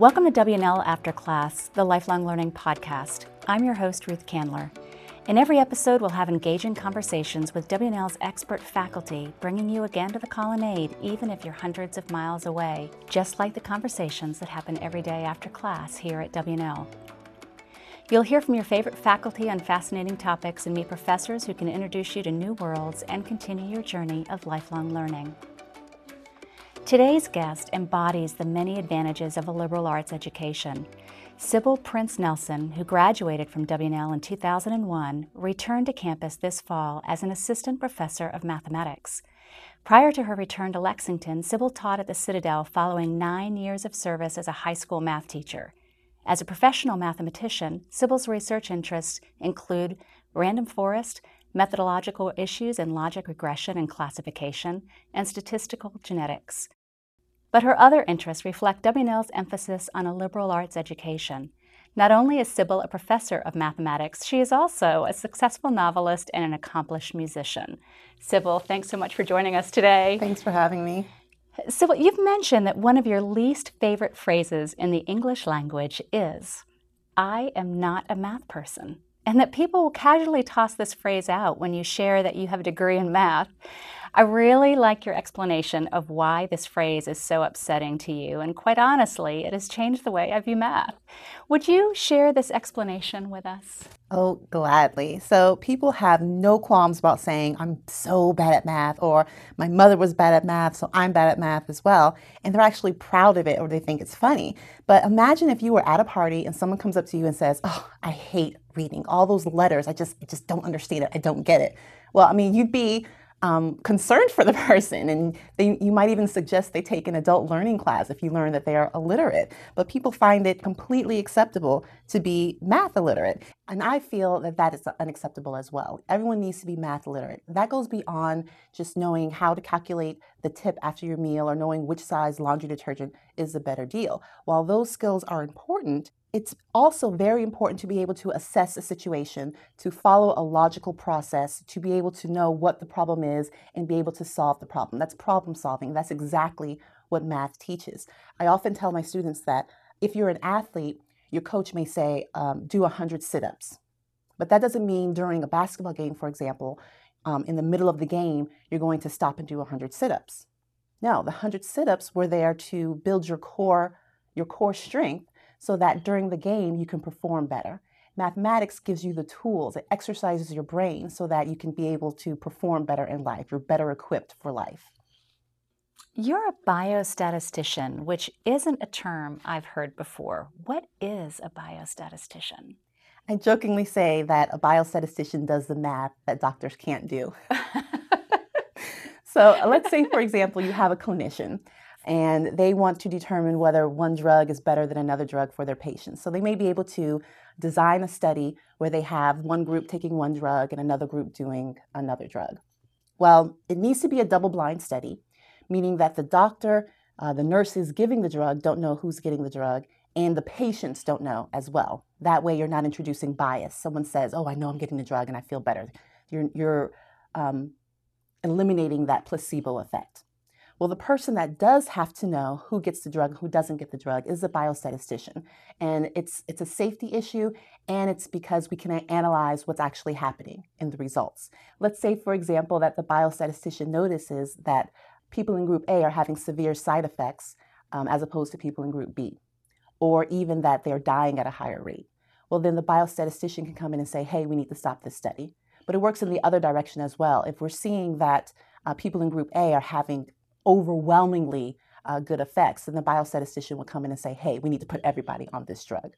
Welcome to W&L After Class, the Lifelong Learning Podcast. I'm your host, Ruth Candler. In every episode, we'll have engaging conversations with W&L's expert faculty, bringing you again to the colonnade, even if you're hundreds of miles away, just like the conversations that happen every day after class here at W&L. You'll hear from your favorite faculty on fascinating topics and meet professors who can introduce you to new worlds and continue your journey of lifelong learning. Today's guest embodies the many advantages of a liberal arts education. Sybil Prince Nelson, who graduated from W&L in 2001, returned to campus this fall as an assistant professor of mathematics. Prior to her return to Lexington, Sybil taught at the Citadel following nine years of service as a high school math teacher. As a professional mathematician, Sybil's research interests include random forest, methodological issues in logic regression and classification, and statistical genetics. But her other interests reflect W&L's emphasis on a liberal arts education. Not only is Sybil a professor of mathematics, she is also a successful novelist and an accomplished musician. Sybil, thanks so much for joining us today. Thanks for having me. Sybil, you've mentioned that one of your least favorite phrases in the English language is, I am not a math person, and that people will casually toss this phrase out when you share that you have a degree in math. I really like your explanation of why this phrase is so upsetting to you, and quite honestly, it has changed the way I view math. Would you share this explanation with us? Oh, gladly. So, people have no qualms about saying, I'm so bad at math, or my mother was bad at math, so I'm bad at math as well. And they're actually proud of it or they think it's funny. But imagine if you were at a party and someone comes up to you and says, Oh, I hate reading all those letters. I just, I just don't understand it. I don't get it. Well, I mean, you'd be um, concerned for the person. And they, you might even suggest they take an adult learning class if you learn that they are illiterate. But people find it completely acceptable to be math illiterate. And I feel that that is unacceptable as well. Everyone needs to be math literate. That goes beyond just knowing how to calculate the tip after your meal or knowing which size laundry detergent is the better deal. While those skills are important, it's also very important to be able to assess a situation, to follow a logical process, to be able to know what the problem is and be able to solve the problem. That's problem solving. That's exactly what math teaches. I often tell my students that if you're an athlete, your coach may say, um, do 100 sit ups. But that doesn't mean during a basketball game, for example, um, in the middle of the game, you're going to stop and do 100 sit ups. No, the 100 sit ups were there to build your core, your core strength so that during the game you can perform better. Mathematics gives you the tools, it exercises your brain so that you can be able to perform better in life. You're better equipped for life. You're a biostatistician, which isn't a term I've heard before. What is a biostatistician? I jokingly say that a biostatistician does the math that doctors can't do. so uh, let's say, for example, you have a clinician and they want to determine whether one drug is better than another drug for their patients. So they may be able to design a study where they have one group taking one drug and another group doing another drug. Well, it needs to be a double blind study, meaning that the doctor, uh, the nurses giving the drug don't know who's getting the drug, and the patients don't know as well. That way, you're not introducing bias. Someone says, Oh, I know I'm getting the drug and I feel better. You're, you're um, eliminating that placebo effect. Well, the person that does have to know who gets the drug, who doesn't get the drug, is the biostatistician. And it's, it's a safety issue, and it's because we can analyze what's actually happening in the results. Let's say, for example, that the biostatistician notices that people in group A are having severe side effects um, as opposed to people in group B, or even that they're dying at a higher rate. Well, then the biostatistician can come in and say, hey, we need to stop this study. But it works in the other direction as well. If we're seeing that uh, people in group A are having overwhelmingly uh, good effects, then the biostatistician would come in and say, hey, we need to put everybody on this drug.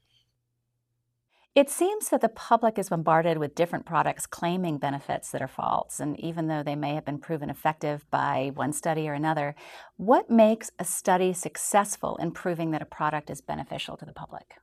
It seems that the public is bombarded with different products claiming benefits that are false, and even though they may have been proven effective by one study or another, what makes a study successful in proving that a product is beneficial to the public?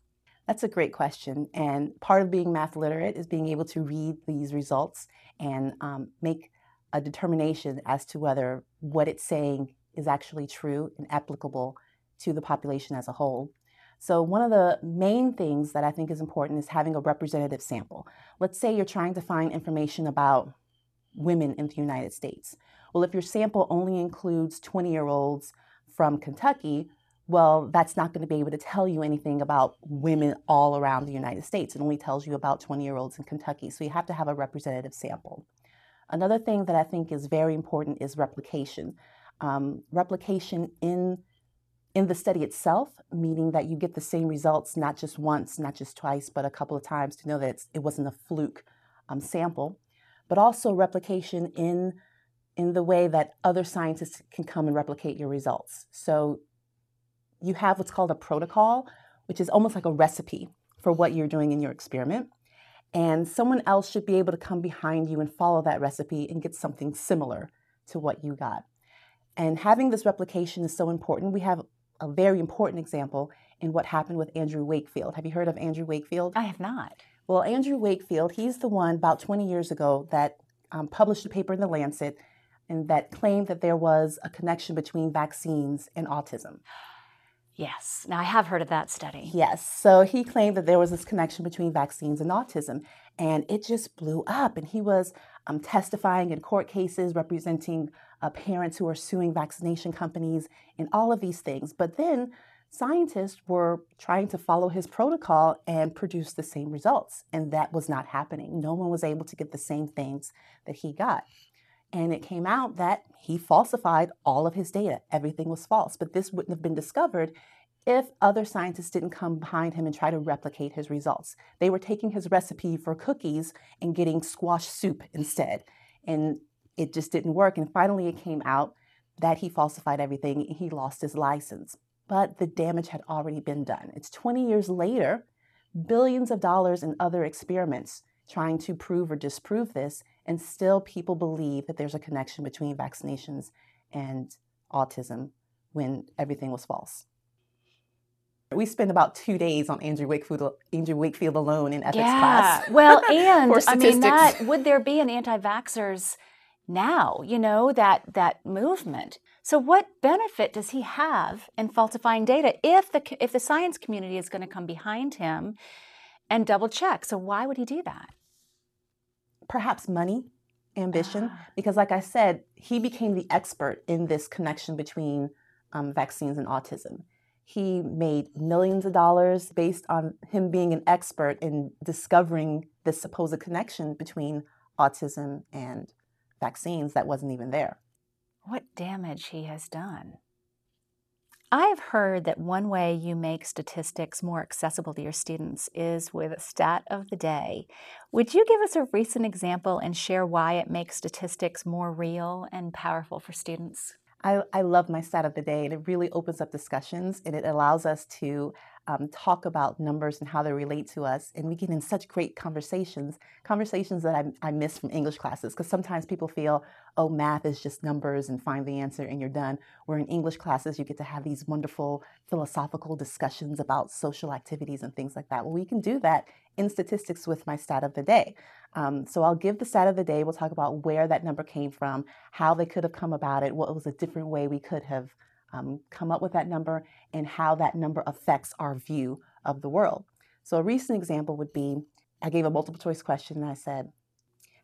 That's a great question. And part of being math literate is being able to read these results and um, make a determination as to whether what it's saying is actually true and applicable to the population as a whole. So, one of the main things that I think is important is having a representative sample. Let's say you're trying to find information about women in the United States. Well, if your sample only includes 20 year olds from Kentucky, well, that's not going to be able to tell you anything about women all around the United States. It only tells you about 20 year olds in Kentucky. So you have to have a representative sample. Another thing that I think is very important is replication. Um, replication in in the study itself, meaning that you get the same results not just once, not just twice, but a couple of times to know that it wasn't a fluke um, sample, but also replication in in the way that other scientists can come and replicate your results. So you have what's called a protocol, which is almost like a recipe for what you're doing in your experiment. And someone else should be able to come behind you and follow that recipe and get something similar to what you got. And having this replication is so important. We have a very important example in what happened with Andrew Wakefield. Have you heard of Andrew Wakefield? I have not. Well, Andrew Wakefield, he's the one about 20 years ago that um, published a paper in The Lancet and that claimed that there was a connection between vaccines and autism. Yes. Now, I have heard of that study. Yes. So he claimed that there was this connection between vaccines and autism, and it just blew up. And he was um, testifying in court cases representing uh, parents who are suing vaccination companies and all of these things. But then scientists were trying to follow his protocol and produce the same results, and that was not happening. No one was able to get the same things that he got. And it came out that he falsified all of his data. Everything was false. But this wouldn't have been discovered if other scientists didn't come behind him and try to replicate his results. They were taking his recipe for cookies and getting squash soup instead. And it just didn't work. And finally, it came out that he falsified everything he lost his license. But the damage had already been done. It's 20 years later, billions of dollars in other experiments trying to prove or disprove this, and still people believe that there's a connection between vaccinations and autism when everything was false. We spent about two days on Andrew Wakefield, Andrew Wakefield alone in ethics yeah. class. Well, and I mean that would there be an anti-vaxxers now? You know that that movement. So, what benefit does he have in falsifying data if the if the science community is going to come behind him and double check? So, why would he do that? Perhaps money, ambition, ah. because, like I said, he became the expert in this connection between um, vaccines and autism. He made millions of dollars based on him being an expert in discovering this supposed connection between autism and vaccines that wasn't even there. What damage he has done. I have heard that one way you make statistics more accessible to your students is with a stat of the day. Would you give us a recent example and share why it makes statistics more real and powerful for students? I, I love my stat of the day, and it really opens up discussions and it allows us to um, talk about numbers and how they relate to us. And we get in such great conversations, conversations that I, I miss from English classes, because sometimes people feel, oh, math is just numbers and find the answer and you're done. Where in English classes, you get to have these wonderful philosophical discussions about social activities and things like that. Well, we can do that in statistics with my stat of the day. Um, so I'll give the stat of the day. We'll talk about where that number came from, how they could have come about it, what was a different way we could have um, come up with that number, and how that number affects our view of the world. So a recent example would be I gave a multiple choice question and I said,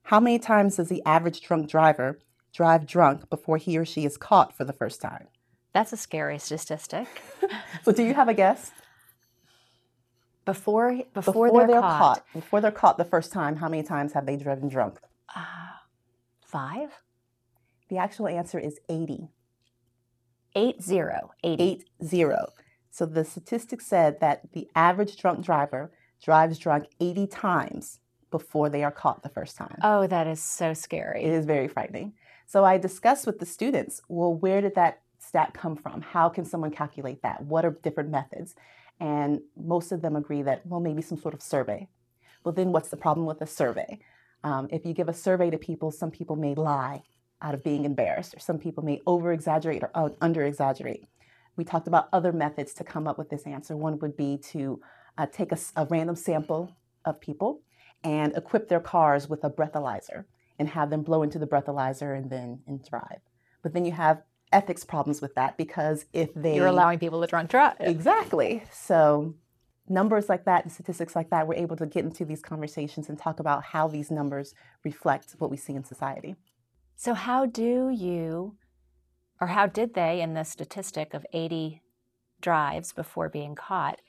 How many times does the average drunk driver drive drunk before he or she is caught for the first time? That's a scary statistic. so do you have a guess? Before before, before they're, they're caught. caught. Before they're caught the first time, how many times have they driven drunk? Uh, five. The actual answer is 80. Eight zero. Eight. Eight zero. So the statistics said that the average drunk driver drives drunk 80 times before they are caught the first time. Oh, that is so scary. It is very frightening. So I discussed with the students, well, where did that stat come from? How can someone calculate that? What are different methods? And most of them agree that, well, maybe some sort of survey. Well, then what's the problem with a survey? Um, if you give a survey to people, some people may lie out of being embarrassed, or some people may over exaggerate or under exaggerate. We talked about other methods to come up with this answer. One would be to uh, take a, a random sample of people and equip their cars with a breathalyzer and have them blow into the breathalyzer and then and drive. But then you have ethics problems with that because if they you're allowing people to drunk drive exactly so numbers like that and statistics like that we're able to get into these conversations and talk about how these numbers reflect what we see in society so, how do you, or how did they in the statistic of 80 drives before being caught.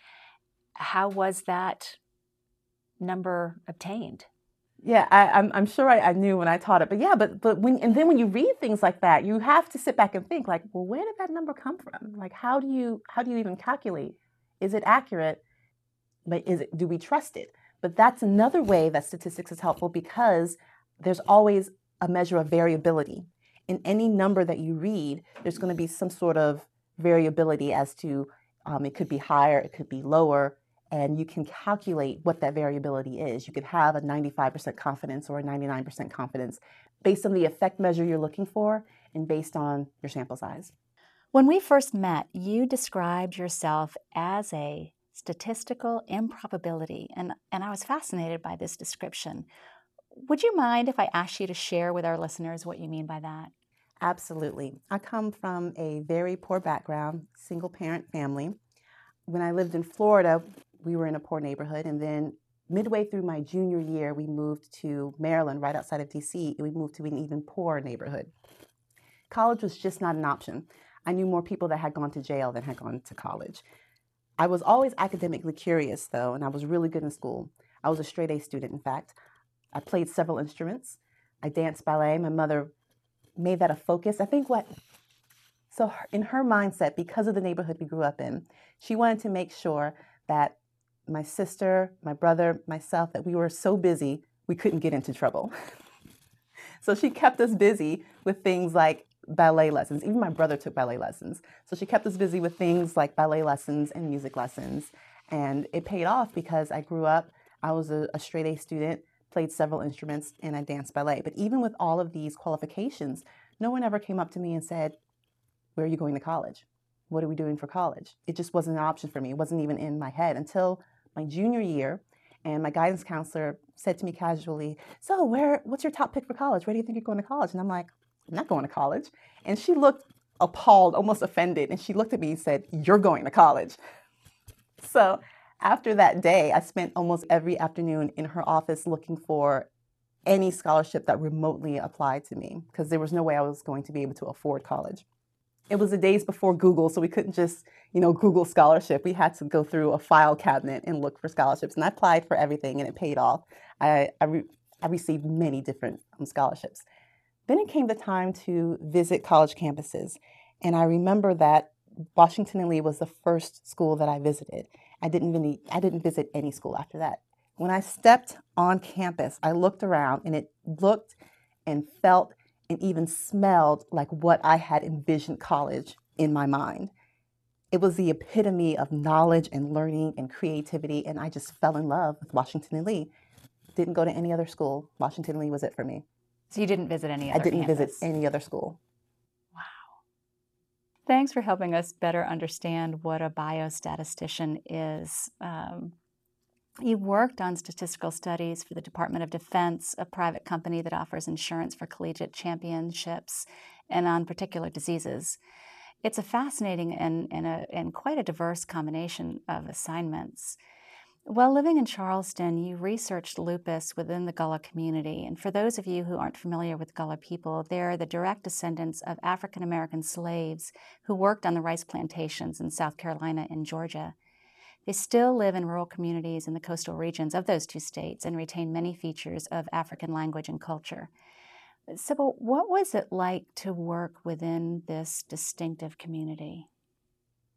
How was that number obtained? Yeah, I, am I'm, I'm sure I, I, knew when I taught it, but yeah, but but when and then when you read things like that, you have to sit back and think like, well, where did that number come from? Like, how do you how do you even calculate? Is it accurate? But is it do we trust it? But that's another way that statistics is helpful because there's always a measure of variability in any number that you read. There's going to be some sort of variability as to um, it could be higher, it could be lower, and you can calculate what that variability is. You could have a 95% confidence or a 99% confidence based on the effect measure you're looking for and based on your sample size. When we first met, you described yourself as a statistical improbability, and, and I was fascinated by this description. Would you mind if I asked you to share with our listeners what you mean by that? Absolutely. I come from a very poor background, single parent family. When I lived in Florida, we were in a poor neighborhood. And then midway through my junior year, we moved to Maryland, right outside of DC, and we moved to an even poorer neighborhood. College was just not an option. I knew more people that had gone to jail than had gone to college. I was always academically curious, though, and I was really good in school. I was a straight A student, in fact. I played several instruments. I danced ballet. My mother made that a focus. I think what, so in her mindset, because of the neighborhood we grew up in, she wanted to make sure that my sister, my brother, myself, that we were so busy we couldn't get into trouble. so she kept us busy with things like ballet lessons. Even my brother took ballet lessons. So she kept us busy with things like ballet lessons and music lessons. And it paid off because I grew up, I was a, a straight A student, played several instruments, and I danced ballet. But even with all of these qualifications, no one ever came up to me and said, Where are you going to college? What are we doing for college? It just wasn't an option for me. It wasn't even in my head until my junior year, and my guidance counselor said to me casually, "So, where? What's your top pick for college? Where do you think you're going to college?" And I'm like, "I'm not going to college." And she looked appalled, almost offended, and she looked at me and said, "You're going to college." So, after that day, I spent almost every afternoon in her office looking for any scholarship that remotely applied to me because there was no way I was going to be able to afford college it was the days before Google, so we couldn't just, you know, Google scholarship. We had to go through a file cabinet and look for scholarships. And I applied for everything, and it paid off. I I, re- I received many different um, scholarships. Then it came the time to visit college campuses, and I remember that Washington and Lee was the first school that I visited. I didn't really, I didn't visit any school after that. When I stepped on campus, I looked around, and it looked and felt and even smelled like what I had envisioned college in my mind. It was the epitome of knowledge and learning and creativity, and I just fell in love with Washington and Lee. Didn't go to any other school. Washington and Lee was it for me. So you didn't visit any other I didn't campus. visit any other school. Thanks for helping us better understand what a biostatistician is. Um, you worked on statistical studies for the Department of Defense, a private company that offers insurance for collegiate championships and on particular diseases. It's a fascinating and, and, a, and quite a diverse combination of assignments. While living in Charleston, you researched lupus within the Gullah community. And for those of you who aren't familiar with Gullah people, they're the direct descendants of African American slaves who worked on the rice plantations in South Carolina and Georgia. They still live in rural communities in the coastal regions of those two states and retain many features of African language and culture. Sybil, what was it like to work within this distinctive community?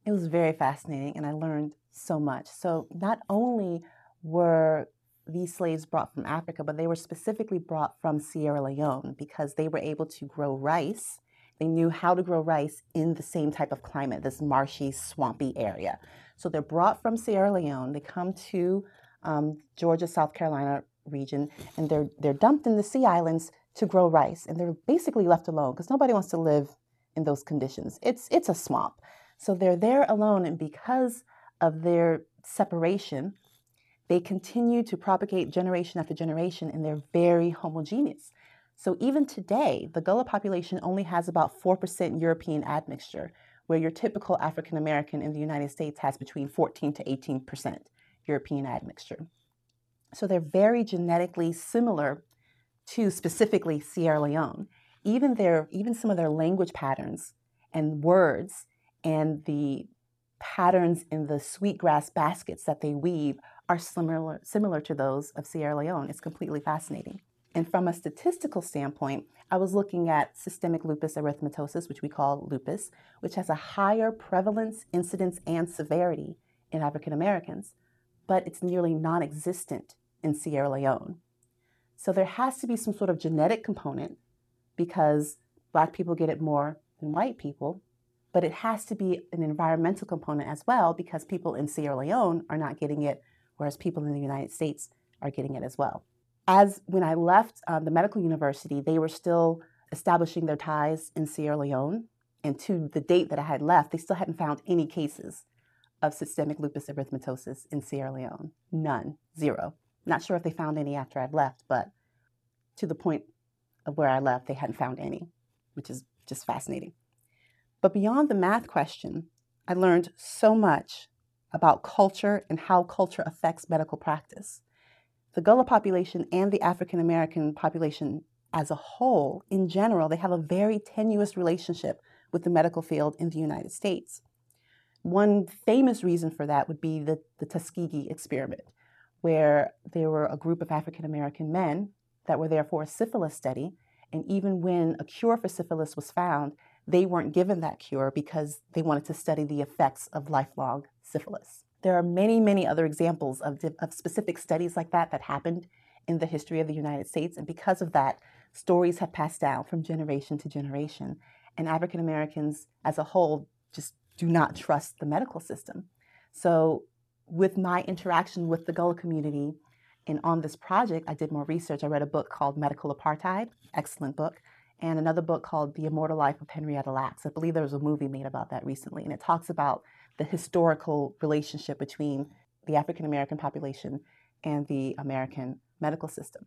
It was very fascinating, and I learned so much. So, not only were these slaves brought from Africa, but they were specifically brought from Sierra Leone because they were able to grow rice. They knew how to grow rice in the same type of climate, this marshy, swampy area. So they're brought from Sierra Leone. They come to um, Georgia, South Carolina region, and they're they're dumped in the sea islands to grow rice, and they're basically left alone because nobody wants to live in those conditions. It's it's a swamp, so they're there alone, and because of their separation, they continue to propagate generation after generation, and they're very homogeneous. So even today, the Gullah population only has about 4% European admixture, where your typical African American in the United States has between 14 to 18% European admixture. So they're very genetically similar to specifically Sierra Leone. Even their even some of their language patterns and words and the patterns in the sweetgrass baskets that they weave are similar, similar to those of Sierra Leone. It's completely fascinating. And from a statistical standpoint, I was looking at systemic lupus erythematosus, which we call lupus, which has a higher prevalence, incidence, and severity in African Americans, but it's nearly non existent in Sierra Leone. So there has to be some sort of genetic component because Black people get it more than white people, but it has to be an environmental component as well because people in Sierra Leone are not getting it, whereas people in the United States are getting it as well. As when I left um, the medical university, they were still establishing their ties in Sierra Leone. And to the date that I had left, they still hadn't found any cases of systemic lupus erythematosus in Sierra Leone. None, zero. Not sure if they found any after I'd left, but to the point of where I left, they hadn't found any, which is just fascinating. But beyond the math question, I learned so much about culture and how culture affects medical practice. The Gullah population and the African American population as a whole, in general, they have a very tenuous relationship with the medical field in the United States. One famous reason for that would be the, the Tuskegee experiment, where there were a group of African American men that were there for a syphilis study. And even when a cure for syphilis was found, they weren't given that cure because they wanted to study the effects of lifelong syphilis. There are many, many other examples of, of specific studies like that that happened in the history of the United States. And because of that, stories have passed down from generation to generation. And African Americans as a whole just do not trust the medical system. So, with my interaction with the Gullah community and on this project, I did more research. I read a book called Medical Apartheid, excellent book and another book called The Immortal Life of Henrietta Lacks. I believe there was a movie made about that recently, and it talks about the historical relationship between the African American population and the American medical system.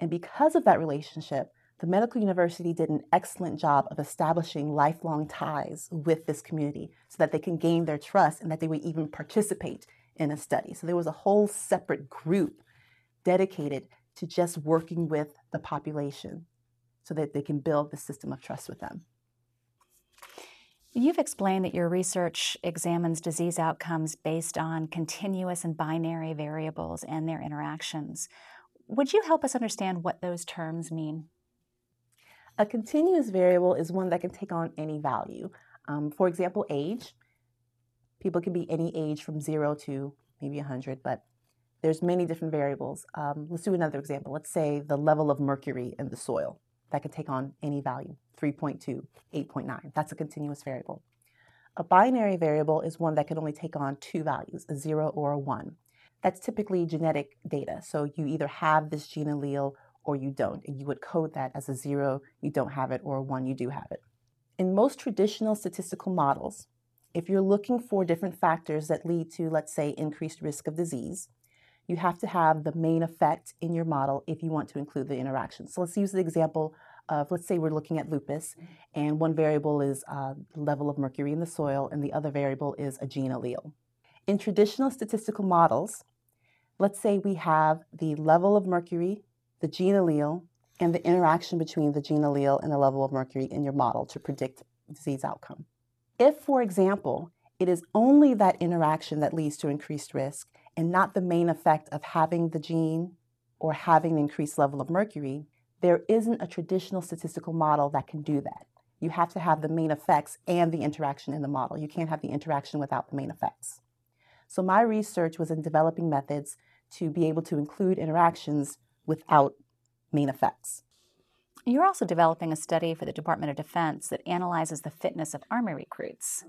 And because of that relationship, the medical university did an excellent job of establishing lifelong ties with this community so that they can gain their trust and that they would even participate in a study. So there was a whole separate group dedicated to just working with the population so that they can build the system of trust with them. You've explained that your research examines disease outcomes based on continuous and binary variables and their interactions. Would you help us understand what those terms mean? A continuous variable is one that can take on any value. Um, for example, age. People can be any age from zero to maybe 100, but there's many different variables. Um, let's do another example. Let's say the level of mercury in the soil that can take on any value 3.2, 8.9. That's a continuous variable. A binary variable is one that can only take on two values, a zero or a one. That's typically genetic data. So you either have this gene allele or you don't. And you would code that as a zero, you don't have it, or a one, you do have it. In most traditional statistical models, if you're looking for different factors that lead to, let's say, increased risk of disease, you have to have the main effect in your model if you want to include the interaction. So let's use the example of, let's say we're looking at lupus, and one variable is uh, level of mercury in the soil, and the other variable is a gene allele. In traditional statistical models, let's say we have the level of mercury, the gene allele, and the interaction between the gene allele and the level of mercury in your model to predict disease outcome. If, for example, it is only that interaction that leads to increased risk, and not the main effect of having the gene or having an increased level of mercury, there isn't a traditional statistical model that can do that. You have to have the main effects and the interaction in the model. You can't have the interaction without the main effects. So my research was in developing methods to be able to include interactions without main effects. You're also developing a study for the Department of Defense that analyzes the fitness of Army recruits.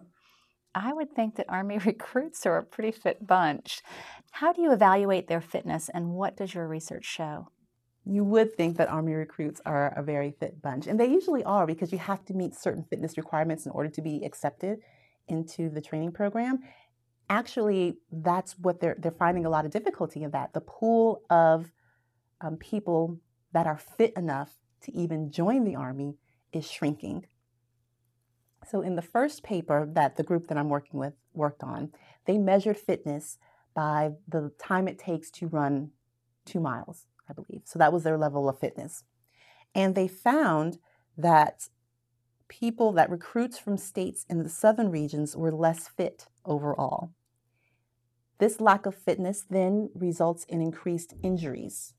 I would think that Army recruits are a pretty fit bunch. How do you evaluate their fitness and what does your research show? You would think that Army recruits are a very fit bunch, and they usually are because you have to meet certain fitness requirements in order to be accepted into the training program. Actually, that's what they're they're finding a lot of difficulty in that the pool of um, people that are fit enough to even join the Army is shrinking. So in the first paper that the group that I'm working with worked on, they measured fitness by the time it takes to run two miles, I believe. So that was their level of fitness. And they found that people that recruits from states in the southern regions were less fit overall. This lack of fitness then results in increased injuries.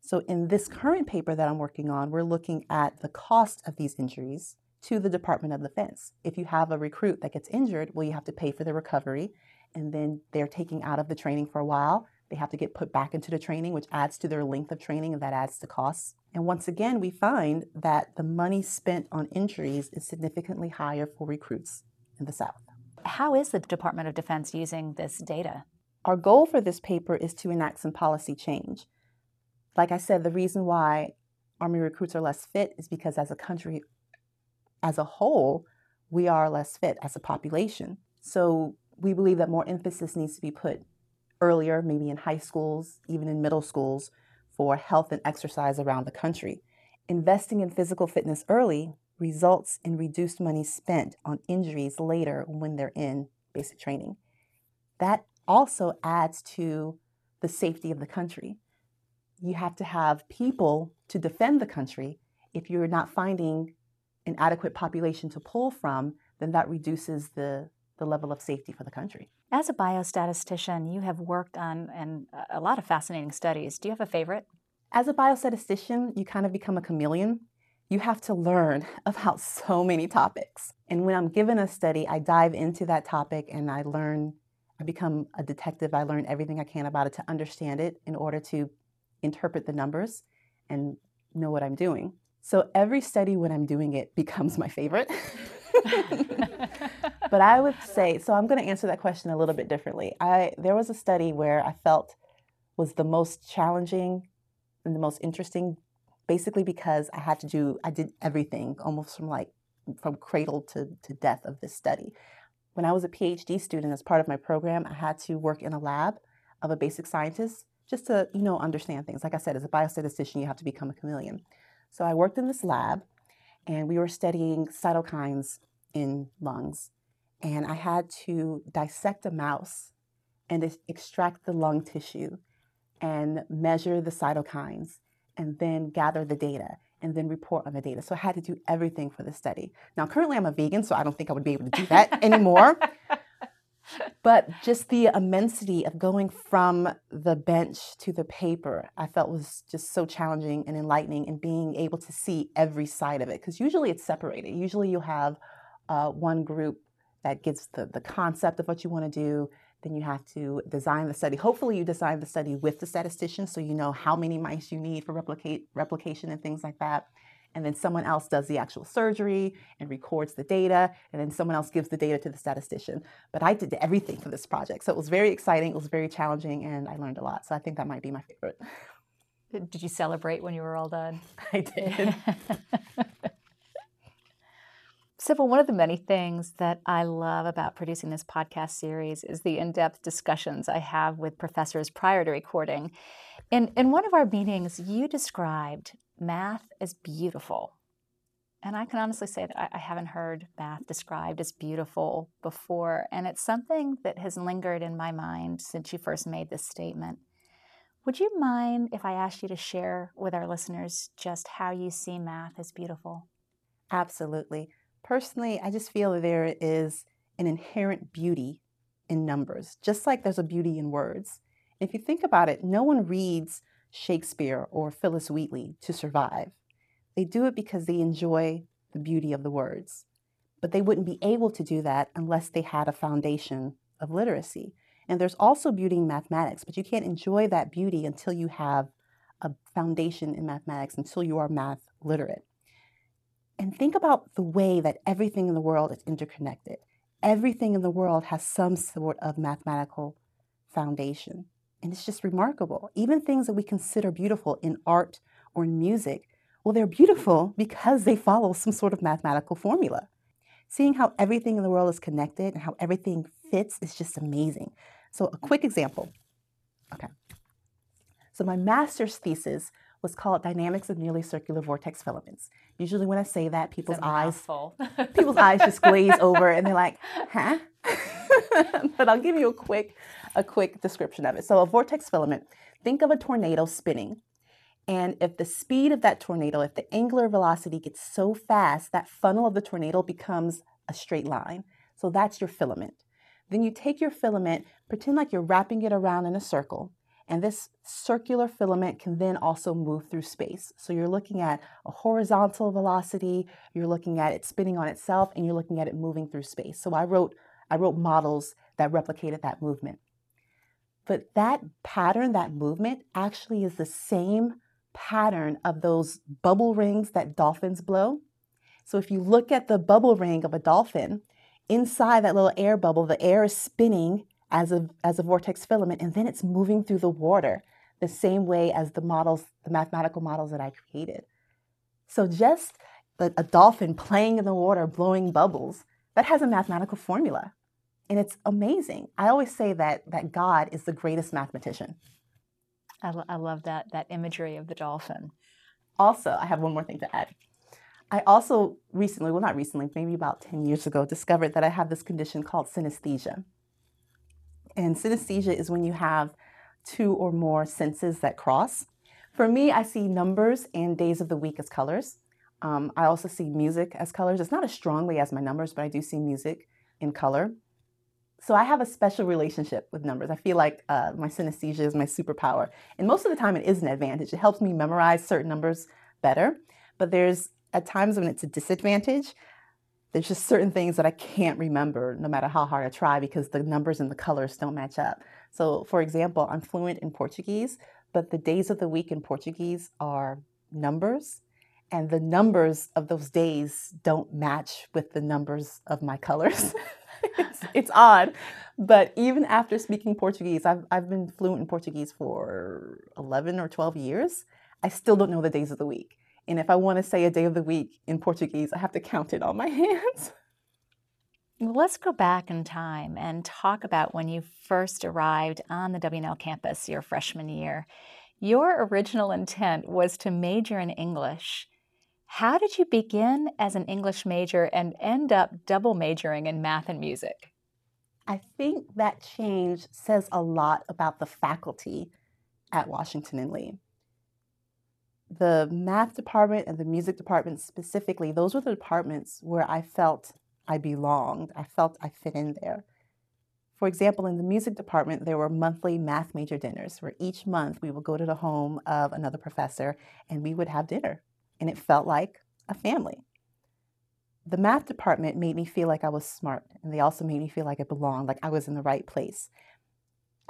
So, in this current paper that I'm working on, we're looking at the cost of these injuries to the Department of Defense. If you have a recruit that gets injured, well, you have to pay for the recovery, and then they're taking out of the training for a while. They have to get put back into the training, which adds to their length of training, and that adds to costs. And once again, we find that the money spent on injuries is significantly higher for recruits in the South. How is the Department of Defense using this data? Our goal for this paper is to enact some policy change. Like I said, the reason why Army recruits are less fit is because as a country as a whole, we are less fit as a population. So we believe that more emphasis needs to be put earlier, maybe in high schools, even in middle schools, for health and exercise around the country. Investing in physical fitness early results in reduced money spent on injuries later when they're in basic training. That also adds to the safety of the country. You have to have people to defend the country. If you're not finding an adequate population to pull from, then that reduces the, the level of safety for the country. As a biostatistician, you have worked on and a lot of fascinating studies. Do you have a favorite? As a biostatistician, you kind of become a chameleon you have to learn about so many topics. And when I'm given a study, I dive into that topic and I learn, I become a detective. I learn everything I can about it to understand it in order to interpret the numbers and know what I'm doing. So every study when I'm doing it becomes my favorite. but I would say, so I'm going to answer that question a little bit differently. I there was a study where I felt was the most challenging and the most interesting basically because I had to do, I did everything almost from like, from cradle to, to death of this study. When I was a PhD student, as part of my program, I had to work in a lab of a basic scientist just to, you know, understand things. Like I said, as a biostatistician, you have to become a chameleon. So I worked in this lab and we were studying cytokines in lungs. And I had to dissect a mouse and extract the lung tissue and measure the cytokines and then gather the data and then report on the data. So I had to do everything for the study. Now, currently I'm a vegan, so I don't think I would be able to do that anymore. but just the immensity of going from the bench to the paper, I felt was just so challenging and enlightening and being able to see every side of it. Because usually it's separated. Usually you'll have uh, one group that gives the, the concept of what you want to do, then you have to design the study. Hopefully, you design the study with the statistician so you know how many mice you need for replicate replication and things like that. And then someone else does the actual surgery and records the data, and then someone else gives the data to the statistician. But I did everything for this project. So it was very exciting, it was very challenging, and I learned a lot. So I think that might be my favorite. Did you celebrate when you were all done? I did. Sybil, one of the many things that I love about producing this podcast series is the in depth discussions I have with professors prior to recording. In, in one of our meetings, you described math as beautiful. And I can honestly say that I, I haven't heard math described as beautiful before. And it's something that has lingered in my mind since you first made this statement. Would you mind if I asked you to share with our listeners just how you see math as beautiful? Absolutely. Personally, I just feel that there is an inherent beauty in numbers, just like there's a beauty in words. If you think about it, no one reads Shakespeare or Phillis Wheatley to survive. They do it because they enjoy the beauty of the words. But they wouldn't be able to do that unless they had a foundation of literacy. And there's also beauty in mathematics, but you can't enjoy that beauty until you have a foundation in mathematics, until you are math literate. And think about the way that everything in the world is interconnected. Everything in the world has some sort of mathematical foundation. And it's just remarkable. Even things that we consider beautiful in art or in music, well, they're beautiful because they follow some sort of mathematical formula. Seeing how everything in the world is connected and how everything fits is just amazing. So, a quick example. Okay. So, my master's thesis was called Dynamics of Nearly Circular Vortex Filaments. Usually when I say that, people's eyes people's eyes just glaze over and they're like, huh? but I'll give you a quick a quick description of it. So a vortex filament, think of a tornado spinning. And if the speed of that tornado, if the angular velocity gets so fast, that funnel of the tornado becomes a straight line. So that's your filament. Then you take your filament, pretend like you're wrapping it around in a circle, and this circular filament can then also move through space. So you're looking at a horizontal velocity, you're looking at it spinning on itself, and you're looking at it moving through space. So I wrote I wrote models that replicated that movement. But that pattern, that movement, actually is the same pattern of those bubble rings that dolphins blow. So if you look at the bubble ring of a dolphin, inside that little air bubble, the air is spinning as a, as a vortex filament, and then it's moving through the water the same way as the models, the mathematical models that I created. So just a, a dolphin playing in the water, blowing bubbles, that has a mathematical formula. And it's amazing. I always say that, that God is the greatest mathematician. I, lo- I love that, that imagery of the dolphin. Also, I have one more thing to add. I also recently, well, not recently, maybe about 10 years ago, discovered that I have this condition called synesthesia. And synesthesia is when you have two or more senses that cross. For me, I see numbers and days of the week as colors. Um, I also see music as colors. It's not as strongly as my numbers, but I do see music in color. So I have a special relationship with numbers. I feel like uh, my synesthesia is my superpower. And most of the time, it is an advantage. It helps me memorize certain numbers better. But there's at times when it's a disadvantage there's just certain things that I can't remember no matter how hard I try because the numbers and the colors don't match up. So, for example, I'm fluent in Portuguese, but the days of the week in Portuguese are numbers, and the numbers of those days don't match with the numbers of my colors. it's, it's, odd, but even after speaking Portuguese, I've, I've been fluent in Portuguese for 11 or 12 years. I still don't know the days of the week. And if I want to say a day of the week in Portuguese, I have to count it on my hands. Let's go back in time and talk about when you first arrived on the W&L campus your freshman year. Your original intent was to major in English. How did you begin as an English major and end up double majoring in math and music? I think that change says a lot about the faculty at Washington and Lee the math department and the music department specifically, those were the departments where I felt I belonged. I felt I fit in there. For example, in the music department, there were monthly math major dinners where each month we would go to the home of another professor and we would have dinner. And it felt like a family. The math department made me feel like I was smart, and they also made me feel like I belonged, like I was in the right place.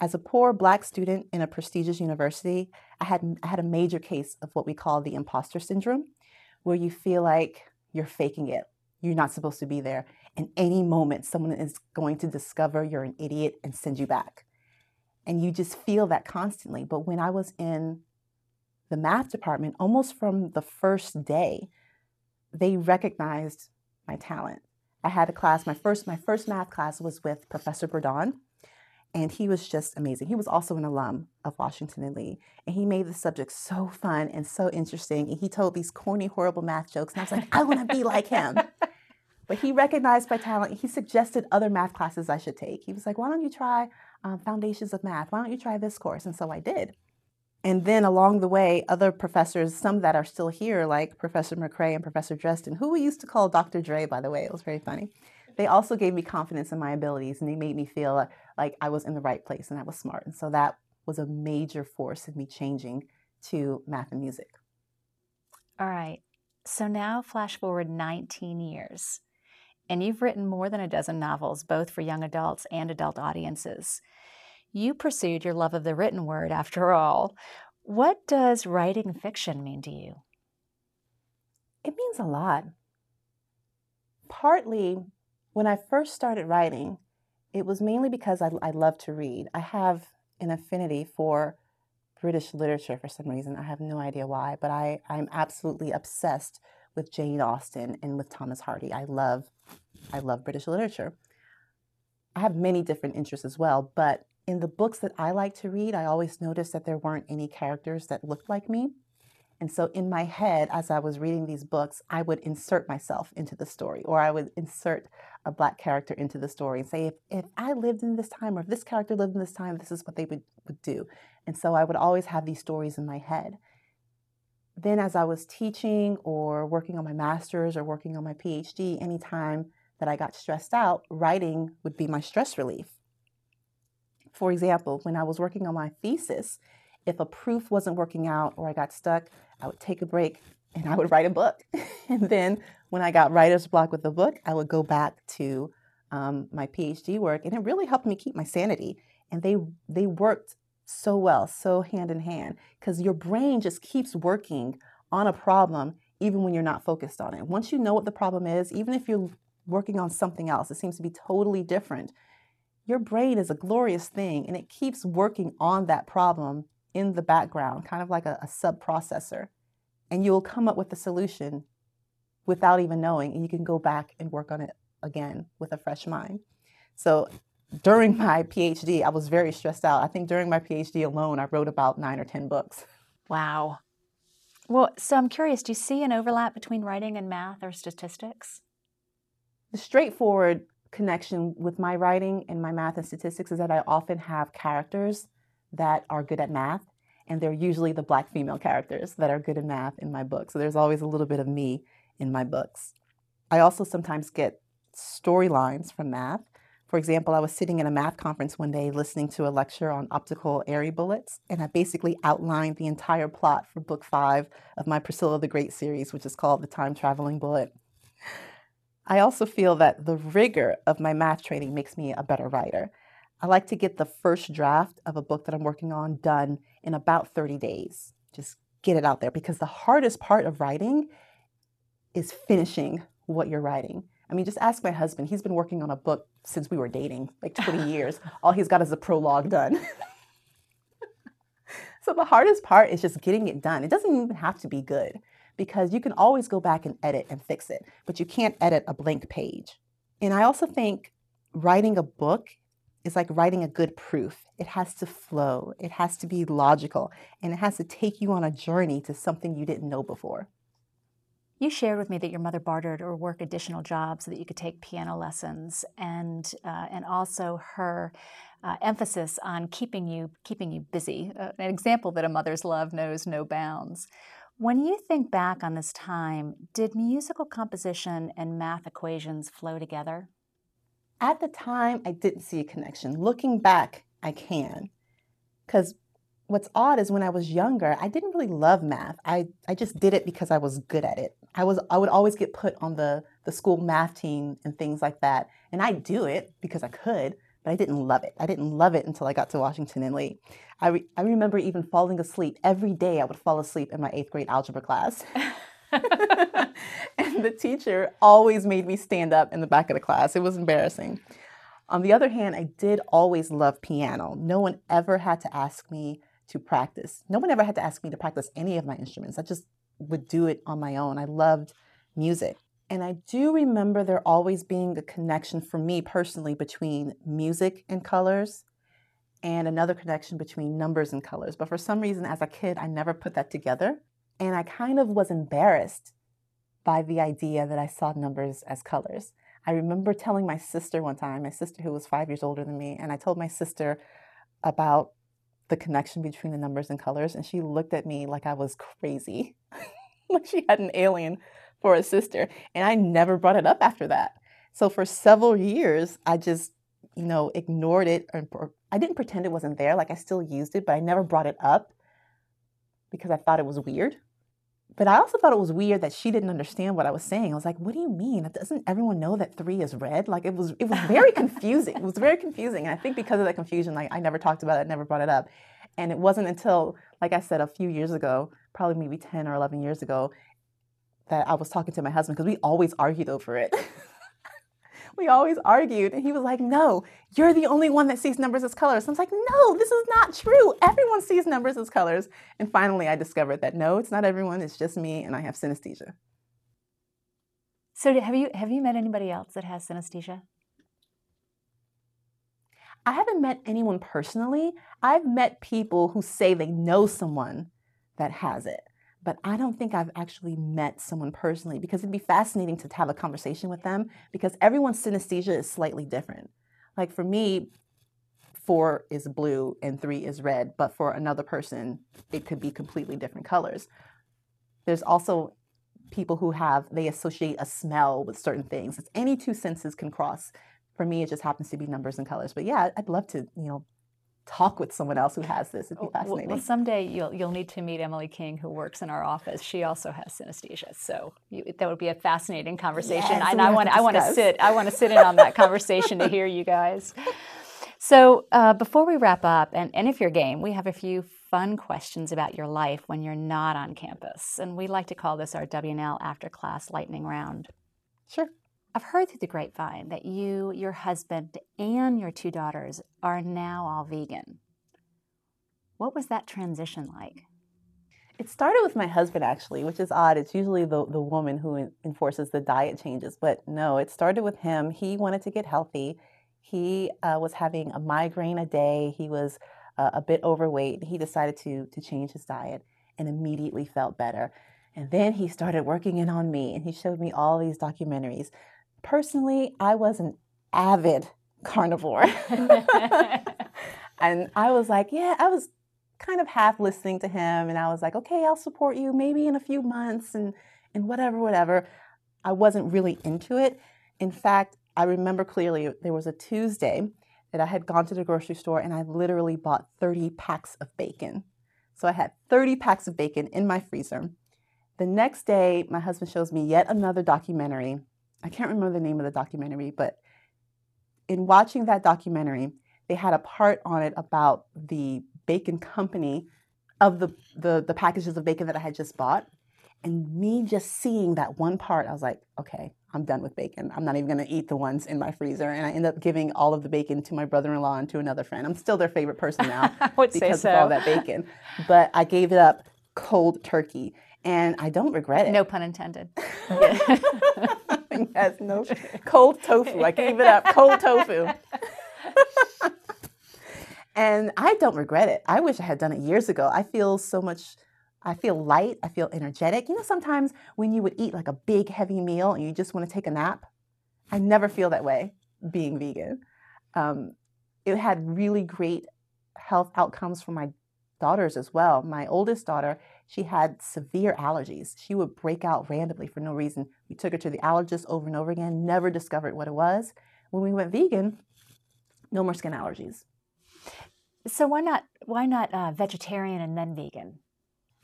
As a poor black student in a prestigious university, I had, I had a major case of what we call the imposter syndrome, where you feel like you're faking it. You're not supposed to be there. And any moment, someone is going to discover you're an idiot and send you back. And you just feel that constantly. But when I was in the math department, almost from the first day, they recognized my talent. I had a class, my first, my first math class was with Professor Bourdon and he was just amazing. He was also an alum of Washington and Lee, and he made the subject so fun and so interesting. And he told these corny, horrible math jokes, and I was like, I want to be like him. But he recognized my talent. He suggested other math classes I should take. He was like, Why don't you try um, Foundations of Math? Why don't you try this course? And so I did. And then along the way, other professors, some that are still here, like Professor McRae and Professor Dresden, who we used to call Dr. Dre, by the way, it was very funny. They also gave me confidence in my abilities and they made me feel like I was in the right place and I was smart. And so that was a major force in me changing to math and music. All right. So now flash forward 19 years, and you've written more than a dozen novels, both for young adults and adult audiences. You pursued your love of the written word after all. What does writing fiction mean to you? It means a lot. Partly, when I first started writing, it was mainly because I, I love to read. I have an affinity for British literature for some reason. I have no idea why, but I, I'm absolutely obsessed with Jane Austen and with Thomas Hardy. I love I love British literature. I have many different interests as well, but in the books that I like to read, I always noticed that there weren't any characters that looked like me. And so in my head, as I was reading these books, I would insert myself into the story, or I would insert a black character into the story and say, if, if I lived in this time, or if this character lived in this time, this is what they would, would do. And so I would always have these stories in my head. then as I was teaching or working on my master's or working on my PhD, anytime that I got stressed out, writing would be my stress relief. For example, when I was working on my thesis, if a proof wasn't working out or I got stuck, I would take a break and I would write a book. and then when I got writer's block with the book, I would go back to um, my PhD work, and it really helped me keep my sanity. And they they worked so well, so hand in hand, because your brain just keeps working on a problem even when you're not focused on it. Once you know what the problem is, even if you're working on something else, it seems to be totally different. Your brain is a glorious thing, and it keeps working on that problem in the background, kind of like a, a sub processor. And you'll come up with a solution without even knowing, and you can go back and work on it again with a fresh mind. So during my PhD, I was very stressed out. I think during my PhD alone, I wrote about nine or 10 books. Wow. Well, so I'm curious do you see an overlap between writing and math or statistics? The straightforward connection with my writing and my math and statistics is that I often have characters that are good at math, and they're usually the black female characters that are good at math in my book. So there's always a little bit of me in my books. I also sometimes get storylines from math. For example, I was sitting in a math conference one day listening to a lecture on optical Airy bullets, and I basically outlined the entire plot for book five of my Priscilla the Great series, which is called The Time Traveling Bullet. I also feel that the rigor of my math training makes me a better writer. I like to get the first draft of a book that I'm working on done in about 30 days. Just get it out there because the hardest part of writing is finishing what you're writing. I mean, just ask my husband. He's been working on a book since we were dating, like 20 years. All he's got is a prologue done. so the hardest part is just getting it done. It doesn't even have to be good because you can always go back and edit and fix it, but you can't edit a blank page. And I also think writing a book is like writing a good proof. It has to flow, it has to be logical, and it has to take you on a journey to something you didn't know before. You shared with me that your mother bartered or worked additional jobs so that you could take piano lessons, and uh, and also her uh, emphasis on keeping you keeping you busy. Uh, an example that a mother's love knows no bounds. When you think back on this time, did musical composition and math equations flow together? At the time, I didn't see a connection. Looking back, I can. Because what's odd is when I was younger, I didn't really love math. I, I just did it because I was good at it. I was I would always get put on the, the school math team and things like that. And I do it because I could, but I didn't love it. I didn't love it until I got to Washington and Lee. I, re, I remember even falling asleep. Every day I would fall asleep in my eighth grade algebra class. and the teacher always made me stand up in the back of the class. It was embarrassing. On the other hand, I did always love piano. No one ever had to ask me to practice. No one ever had to ask me to practice any of my instruments. I just would do it on my own. I loved music. And I do remember there always being a connection for me personally between music and colors and another connection between numbers and colors. But for some reason, as a kid, I never put that together. And I kind of was embarrassed by the idea that I saw numbers as colors. I remember telling my sister one time, my sister who was five years older than me, and I told my sister about the connection between the numbers and colors, and she looked at me like I was crazy, like she had an alien for a sister. And I never brought it up after that. So for several years, I just, you know, ignored it, or, or I didn't pretend it wasn't there. Like I still used it, but I never brought it up because I thought it was weird. But I also thought it was weird that she didn't understand what I was saying. I was like, "What do you mean? Doesn't everyone know that three is red?" Like it was, it was very confusing. it was very confusing, and I think because of that confusion, like I never talked about it, never brought it up. And it wasn't until, like I said, a few years ago, probably maybe ten or eleven years ago, that I was talking to my husband because we always argued over it. we always argued. And he was like, No, you're the only one that sees numbers as colors. And I was like, No, this is not true. Everyone sees numbers as colors. And finally, I discovered that no, it's not everyone. It's just me, and I have synesthesia. So, have you have you met anybody else that has synesthesia? I haven't met anyone personally. I've met people who say they know someone that has it but I don't think I've actually met someone personally because it'd be fascinating to have a conversation with them because everyone's synesthesia is slightly different. Like for me, four is blue and three is red, but for another person, it could be completely different colors. There's also people who have they associate a smell with certain things. It's any two senses can cross. For me, it just happens to be numbers and colors. But yeah, I'd love to, you know, talk with someone else who has this. It'd be fascinating. Well, someday you'll you'll need to meet Emily King, who works in our office. She also has synesthesia, so you, that would be a fascinating conversation. Yes, and I want I want to sit I want to sit in on that conversation to hear you guys. So uh, before we wrap up, and, and if you're game, we have a few fun questions about your life when you're not on campus, and we like to call this our W&L after class lightning round. Sure. I've heard through the grapevine that you, your husband, and your two daughters are now all vegan. What was that transition like? It started with my husband, actually, which is odd. It's usually the, the woman who enforces the diet changes. But no, it started with him. He wanted to get healthy. He uh, was having a migraine a day. He was uh, a bit overweight. He decided to, to change his diet and immediately felt better. And then he started working in on me and he showed me all these documentaries personally, I was an avid carnivore. and I was like, yeah, I was kind of half listening to him and I was like, okay, I'll support you maybe in a few months and and whatever, whatever. I wasn't really into it. In fact, I remember clearly there was a Tuesday that I had gone to the grocery store and I literally bought 30 packs of bacon. So I had 30 packs of bacon in my freezer. The next day, my husband shows me yet another documentary I can't remember the name of the documentary, but in watching that documentary, they had a part on it about the bacon company of the, the, the packages of bacon that I had just bought. And me just seeing that one part, I was like, okay, I'm done with bacon. I'm not even gonna eat the ones in my freezer. And I ended up giving all of the bacon to my brother-in-law and to another friend. I'm still their favorite person now because so. of all that bacon. But I gave it up cold turkey. And I don't regret it. No pun intended. yes, no cold tofu. I gave it up. Cold tofu. and I don't regret it. I wish I had done it years ago. I feel so much I feel light, I feel energetic. You know, sometimes when you would eat like a big heavy meal and you just want to take a nap, I never feel that way being vegan. Um, it had really great health outcomes for my daughters as well. My oldest daughter, she had severe allergies. She would break out randomly for no reason. We took her to the allergist over and over again, never discovered what it was. When we went vegan, no more skin allergies. So why not why not uh, vegetarian and then vegan?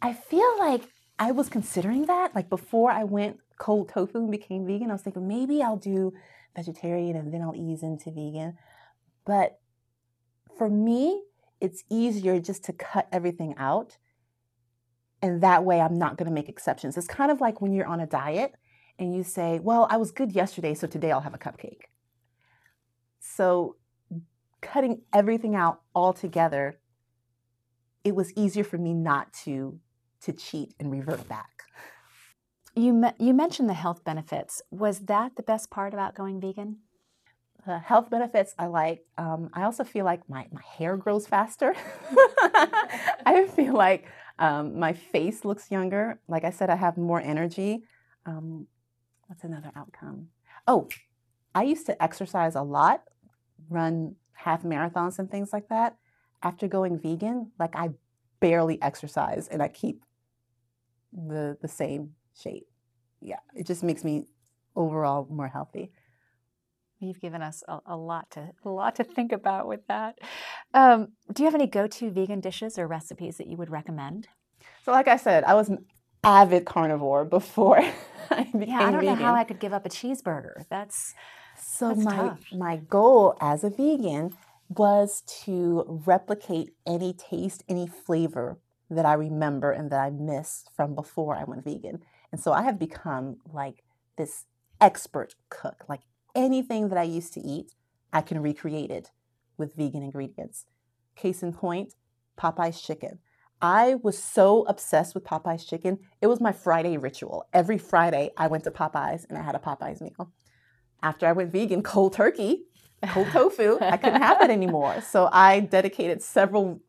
I feel like I was considering that. Like before I went cold tofu and became vegan, I was thinking maybe I'll do vegetarian and then I'll ease into vegan. But for me, it's easier just to cut everything out. And that way, I'm not going to make exceptions. It's kind of like when you're on a diet and you say, Well, I was good yesterday, so today I'll have a cupcake. So, cutting everything out altogether, it was easier for me not to to cheat and revert back. You me- you mentioned the health benefits. Was that the best part about going vegan? Uh, health benefits I like. Um, I also feel like my, my hair grows faster. I feel like um, my face looks younger. Like I said, I have more energy. Um, what's another outcome? Oh, I used to exercise a lot, run half marathons and things like that. After going vegan, like I barely exercise and I keep the the same shape. Yeah, it just makes me overall more healthy. You've given us a, a, lot to a lot to think about with that. Um, do you have any go-to vegan dishes or recipes that you would recommend? So, like I said, I was an avid carnivore before I became vegan. Yeah, I don't vegan. know how I could give up a cheeseburger. That's so that's my tough. my goal as a vegan was to replicate any taste, any flavor that I remember and that I missed from before I went vegan. And so I have become like this expert cook. Like anything that I used to eat, I can recreate it with vegan ingredients. Case in point, Popeye's chicken. I was so obsessed with Popeye's chicken. It was my Friday ritual. Every Friday, I went to Popeye's and I had a Popeye's meal. After I went vegan, cold turkey, cold tofu, I couldn't have it anymore. So I dedicated several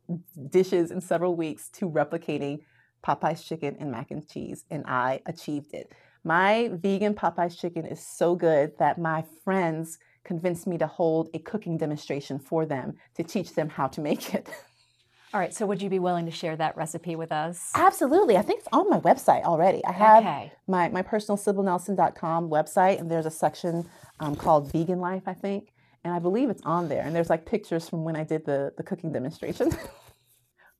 dishes in several weeks to replicating Popeye's chicken and mac and cheese, and I achieved it. My vegan Popeye's chicken is so good that my friends convinced me to hold a cooking demonstration for them to teach them how to make it. All right, so would you be willing to share that recipe with us? Absolutely. I think it's on my website already. I have Okay. my, my personal sybilnelson.com website, and there's a section um, called Vegan Life, I think. And I believe it's on there. And there's like pictures from when I did the, the cooking demonstration.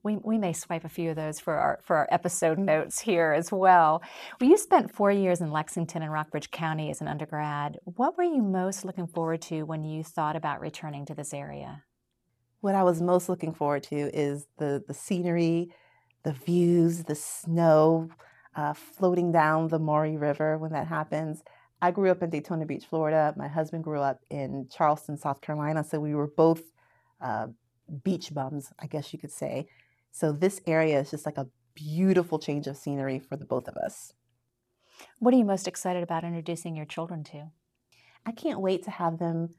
We, we may swipe a few of those for our for our episode notes here as well. Well, you spent four years in Lexington and Rockbridge County as an undergrad. What were you most looking forward to when you thought about returning to this area? what I was most looking forward to is the, the scenery, the views, the snow uh, floating down the Maury River when that happens. I grew up in Daytona Beach, Florida. My husband grew up in Charleston, South Carolina. So we were both uh, beach bums, I guess you could say. So this area is just like a beautiful change of scenery for the both of us. What are you most excited about introducing your children to? I can't wait to have them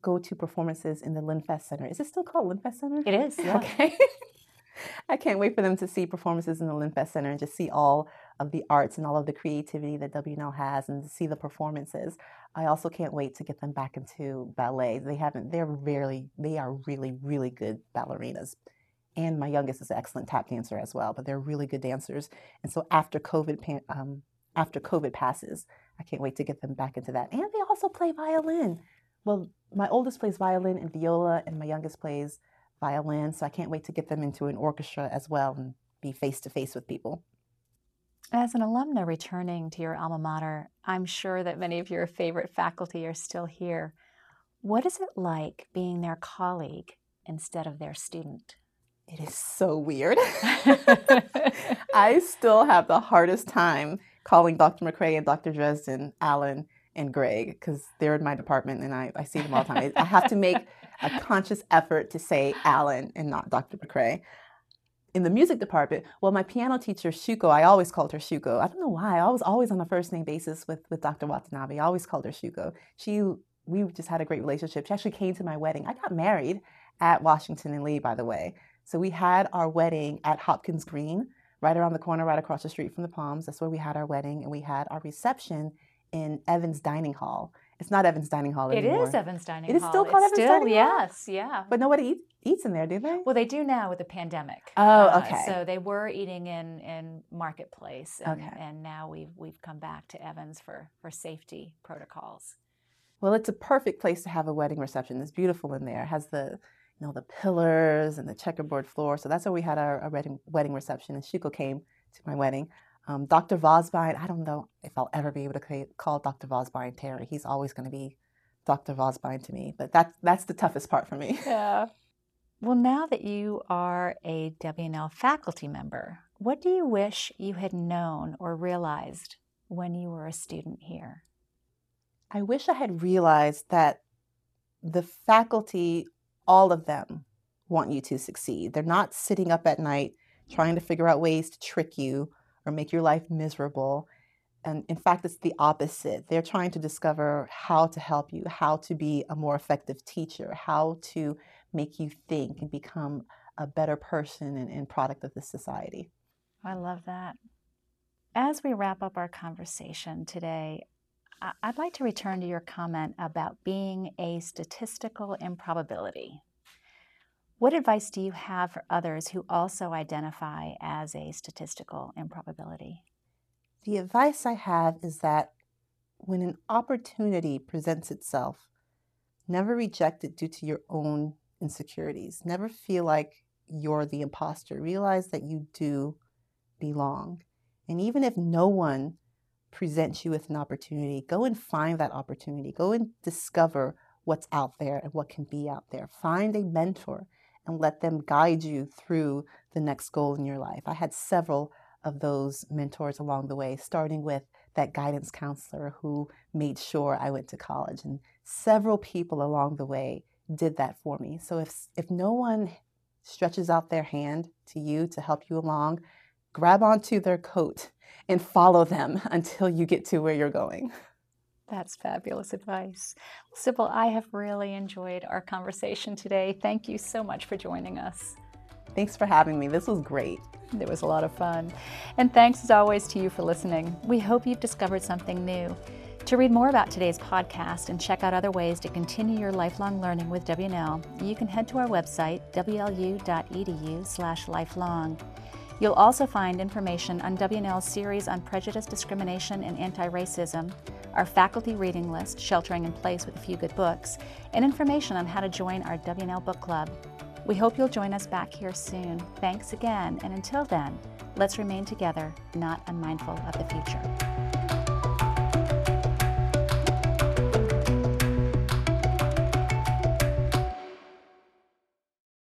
go to performances in the Lenfest Center. Is it still called Lenfest Center? It is, yeah. Okay. I can't wait for them to see performances in the Lenfest Center and just see all of the arts and all of the creativity that W&L has and to see the performances. I also can't wait to get them back into ballet. They haven't, they're really, they are really, really good ballerinas. And my youngest is an excellent tap dancer as well, but they're really good dancers. And so after COVID, um, after COVID passes, I can't wait to get them back into that. And they also play violin. Well, my oldest plays violin and viola, and my youngest plays violin. So I can't wait to get them into an orchestra as well and be face to face with people. As an alumna returning to your alma mater, I'm sure that many of your favorite faculty are still here. What is it like being their colleague instead of their student? It is so weird. I still have the hardest time calling Dr. McRae and Dr. Dresden, Alan, and Greg because they're in my department and I, I see them all the time. I have to make a conscious effort to say Alan and not Dr. McRae. In the music department, well, my piano teacher, Shuko, I always called her Shuko. I don't know why. I was always on a first name basis with, with Dr. Watanabe. I always called her Shuko. She, we just had a great relationship. She actually came to my wedding. I got married at Washington and Lee, by the way. So we had our wedding at Hopkins Green, right around the corner, right across the street from the Palms. That's where we had our wedding, and we had our reception in Evans Dining Hall. It's not Evans Dining Hall It anymore. is Evans Dining Hall. It is still called It's Evans still, Dining Hall? Yes, yeah. But nobody eat, eats in there, do they? Well, they do now with the pandemic. Oh, Uh, okay. so they were eating in in marketplace, and, Okay. and now we've we've come back to Evans for for safety protocols. Well, it's a perfect place to have a wedding reception. It's beautiful in there. It has the you know the pillars and the checkerboard floor. So that's where we had our, our wedding wedding reception. And Shuko came to my wedding. Um, Dr. Vosbein, I don't know if I'll ever be able to ca- call Dr. Vosbein Terry. He's always going to be Dr. Vosbein to me. But that's that's the toughest part for me. Yeah. Well, now that you are a W&L faculty member, what do you wish you had known or realized when you were a student here? I wish I had realized that the faculty, all of them, want you to succeed. They're not sitting up at night trying to figure out ways to trick you or make your life miserable. And in fact, it's the opposite. They're trying to discover how to help you, how to be a more effective teacher, how to make you think and become a better person and, and product of this society. I love that. As we wrap up our conversation today, I'd like to return to your comment about being a statistical improbability. What advice do you have for others who also identify as a statistical improbability? The advice I have is that when an opportunity presents itself, never reject it due to your own insecurities. Never feel like you're the imposter. Realize that you do belong. And even if no one presents you with an opportunity, go and find that opportunity. Go and discover what's out there and what can be out there. Find a mentor and let them guide you through the next goal in your life. I had several of those mentors along the way, starting with that guidance counselor who made sure I went to college. And several people along the way did that for me. So if, if no one stretches out their hand to you to help you along, grab onto their coat and follow them until you get to where you're going. That's fabulous advice. Sybil, I have really enjoyed our conversation today. Thank you so much for joining us. Thanks for having me. This was great. It was a lot of fun. And thanks as always to you for listening. We hope you've discovered something new. To read more about today's podcast and check out other ways to continue your lifelong learning with W&L, you can head to our website, wlu.edu/lifelong. You'll also find information on W&L's series on prejudice, discrimination, and anti racism, our faculty reading list, Sheltering in Place with a Few Good Books, and information on how to join our W&L Book Club. We hope you'll join us back here soon. Thanks again, and until then, let's remain together, not unmindful of the future.